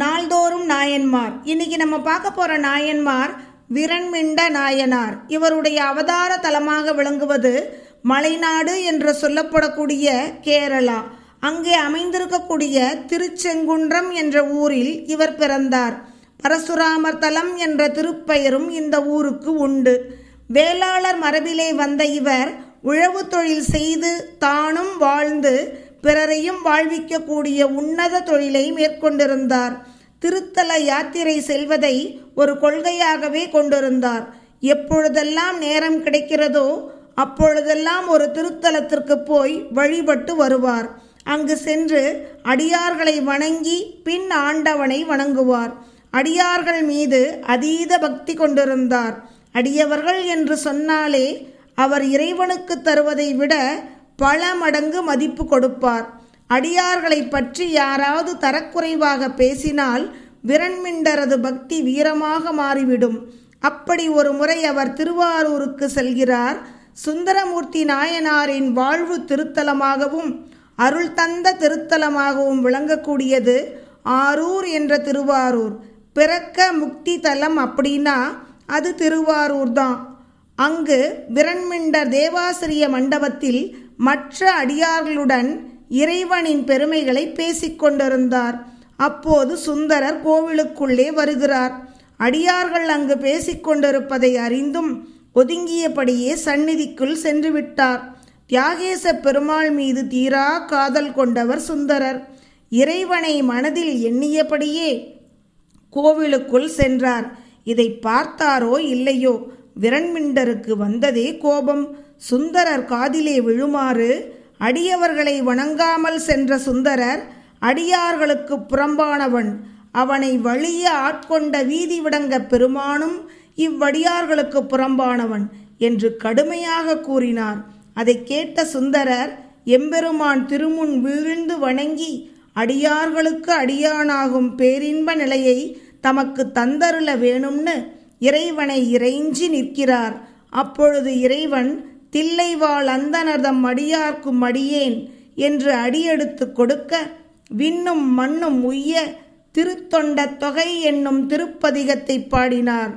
நாள்தோறும் நாயன்மார். இன்னைக்கு நம்ம பார்க்க போற நாயன்மார் விரண்மிண்ட நாயனார். இவருடைய அவதார தலமாக விளங்குவது மலைநாடு என்று சொல்லப்படக்கூடிய கேரளா. அங்கே அமைந்திருக்கக்கூடிய திருச்செங்குன்றம் என்ற ஊரில் இவர் பிறந்தார். பரசுராமர் தலம் என்ற திருப்பெயரும் இந்த ஊருக்கு உண்டு. வேளாளர் மரபிலே வந்த இவர் உழவு தொழில் செய்து தானும் வாழ்ந்து பிறரையும் வாழ்விக்கக்கூடிய உன்னத தொழிலை மேற்கொண்டிருந்தார். திருத்தல யாத்திரை செல்வதை ஒரு கொள்கையாகவே கொண்டிருந்தார். எப்பொழுதெல்லாம் நேரம் கிடைக்கிறதோ அப்பொழுதெல்லாம் ஒரு திருத்தலத்திற்கு போய் வழிபட்டு வருவார். அங்கு சென்று அடியார்களை வணங்கி பின் ஆண்டவனை வணங்குவார். அடியார்கள் மீது அதீத பக்தி கொண்டிருந்தார். அடியவர்கள் என்று சொன்னாலே அவர் இறைவனுக்கு தருவதை விட பல மடங்கு மதிப்பு கொடுப்பார். அடியார்களை பற்றி யாராவது தரக்குறைவாக பேசினால் விரண்மிண்டரது பக்தி வீரமாக மாறிவிடும். அப்படி ஒரு முறை அவர் திருவாரூருக்கு செல்கிறார். சுந்தரமூர்த்தி நாயனாரின் வாழ்வு திருத்தலமாகவும் அருள் தந்த திருத்தலமாகவும் விளங்கக்கூடியது ஆரூர் என்ற திருவாரூர். பிறக்க முக்தி தலம் அப்படின்னா அது திருவாரூர் தான் அங்கு விரண்மிண்டர் தேவாசிரிய மண்டபத்தில் மற்ற அடியார்களுடன் இறைவனின் பெருமைகளை பேசிக்கொண்டிருந்தார் அப்போது சுந்தரர் கோவிலுக்குள்ளே வருகிறார். அடியார்கள் அங்கு பேசிக்கொண்டிருப்பதை அறிந்தும் ஒதுங்கியபடியே சந்நிதிக்குள் சென்று விட்டார். தியாகேச பெருமாள் மீது தீரா காதல் கொண்டவர் சுந்தரர். இறைவனை மனதில் எண்ணியபடியே கோவிலுக்குள் சென்றார். இதை பார்த்தாரோ இல்லையோ? விரண்மிண்டருக்கு வந்ததே கோபம். சுந்தரர் காதிலே விழுமாறு அடியவர்களை வணங்காமல் சென்ற சுந்தரர் அடியார்களுக்கு புறம்பானவன். அவனை வழிய ஆட்கொண்ட வீதி விடங்க பெருமானும் இவ்வடியார்களுக்கு புறம்பானவன் என்று கடுமையாக கூறினார். அதை கேட்ட சுந்தரர் எம்பெருமான் திருமுன் வீழ்ந்து வணங்கி அடியார்களுக்கு அடியானாகும் பேரின்ப நிலையை தமக்கு தந்தருள வேணும்னு இறைவனை இறைஞ்சி நிற்கிறார். அப்பொழுது இறைவன் தில்லைவாள் அந்தனர்தம் அடியார்க்கும் அடியேன் என்று அடியெடுத்து கொடுக்க விண்ணும் மண்ணும் உய்ய திருத்தொண்ட தொகை என்னும் திருப்பதிகத்தை பாடினார்.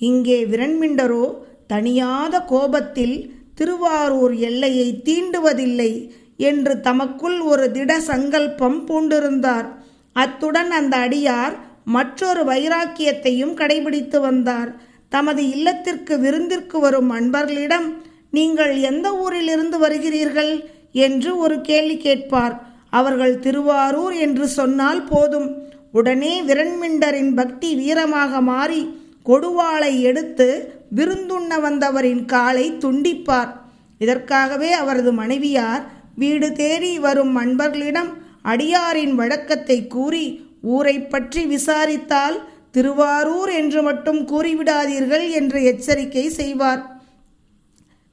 இங்கே விரண்மிண்டரோ தனியாத கோபத்தில் திருவாரூர் எல்லையை தீண்டுவதில்லை என்று தமக்குள் ஒரு திட சங்கல்பம் பூண்டிருந்தார். அத்துடன் அந்த அடியார் மற்றொரு வைராக்கியத்தையும் கடைபிடித்து வந்தார். தமது இல்லத்திற்கு விருந்திற்கு வரும் அன்பர்களிடம் நீங்கள் எந்த ஊரிலிருந்து வருகிறீர்கள்? என்று ஒரு கேள்வி கேட்பார். அவர்கள் திருவாரூர் என்று சொன்னால் போதும். உடனே விரண்மிண்டரின் பக்தி வீரமாக மாறி கொடுவாளை எடுத்து விருந்துண்ண வந்தவரின் காலை துண்டிப்பார். இதற்காகவே அவரது மனைவியார் வீடு தேடி வரும் அன்பர்களிடம் அடியாரின் வழக்கத்தை கூறி ஊரை பற்றி விசாரித்தால் திருவாரூர் என்று மட்டும் கூறிவிடாதீர்கள் என்று எச்சரிக்கை செய்வார்.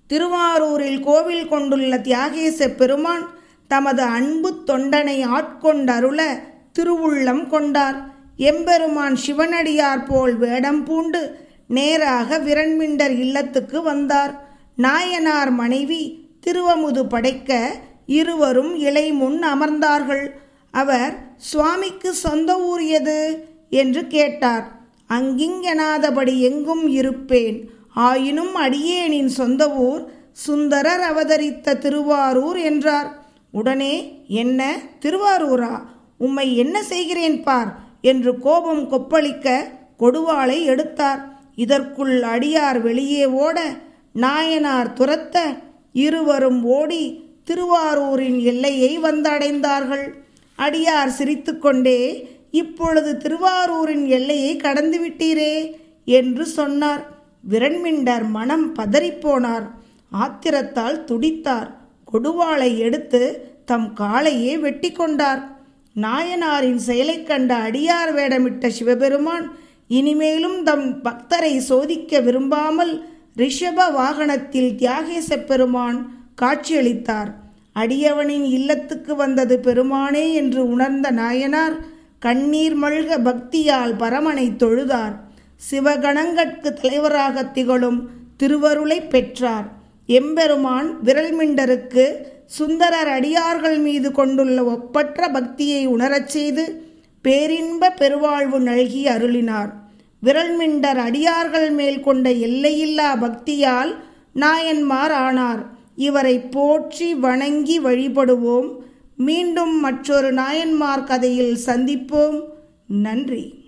திருவாரூரில் கோவில் கொண்டுள்ள தியாகேச பெருமான் தமது அன்பு தொண்டனை ஆட்கொண்டருள திருவுள்ளம் கொண்டார். எம்பெருமான் சிவனடியார் போல் வேடம் பூண்டு நேராக விரண்மிண்டர் இல்லத்துக்கு வந்தார். நாயனார் மனைவி திருவமுது படைக்க இருவரும் இலை முன் அமர்ந்தார்கள். அவர் சுவாமிக்கு சொந்த ஊர் எது? என்று கேட்டார். அங்கிங்கெனாதபடி எங்கும் இருப்பேன். ஆயினும் அடியேனின் சொந்த ஊர் சுந்தரர் அவதரித்த திருவாரூர் என்றார். உடனே என்ன திருவாரூரா? உம்மை என்ன செய்கிறேன் பார்? என்று கோபம் கொப்பளிக்க கொடுவாளை எடுத்தார். இதற்குள் அடியார் வெளியே ஓட நாயனார் துரத்த இருவரும் ஓடி திருவாரூரின் எல்லையை வந்தடைந்தார்கள். அடியார் சிரித்துக்கொண்டே இப்பொழுது திருவாரூரின் எல்லையை கடந்து விட்டீரே? என்று சொன்னார். விரண்மிண்டர் மனம் பதறிப்போனார். ஆத்திரத்தால் துடித்தார். கொடுவாளை எடுத்து தம் காலையே வெட்டி கொண்டார் நாயனாரின் செயலைக் கண்ட அடியார் வேடமிட்ட சிவபெருமான் இனிமேலும் தம் பக்தரை சோதிக்க விரும்பாமல் ரிஷப வாகனத்தில் தியாகேச பெருமான் காட்சியளித்தார். அடியவனின் இல்லத்துக்கு வந்தது பெருமானே என்று உணர்ந்த நாயனார் கண்ணீர் மல்க பக்தியால் பரமனை தொழுதார். சிவகணங்கட்கு தலைவராக திகழும் திருவருளை பெற்றார். எம்பெருமான் விரல்மிண்டருக்கு சுந்தரர் அடியார்கள் மீது கொண்டுள்ள ஒப்பற்ற பக்தியை உணரச் செய்து பேரின்ப பெருவாழ்வு நல்கி அருளினார். விரல்மிண்டர் அடியார்கள் மேல் கொண்ட எல்லையில்லா பக்தியால் நாயன்மார் ஆனார். இவரை போற்றி வணங்கி வழிபடுவோம். மீண்டும் மற்றொரு நாயன்மார் கதையில் சந்திப்போம். நன்றி.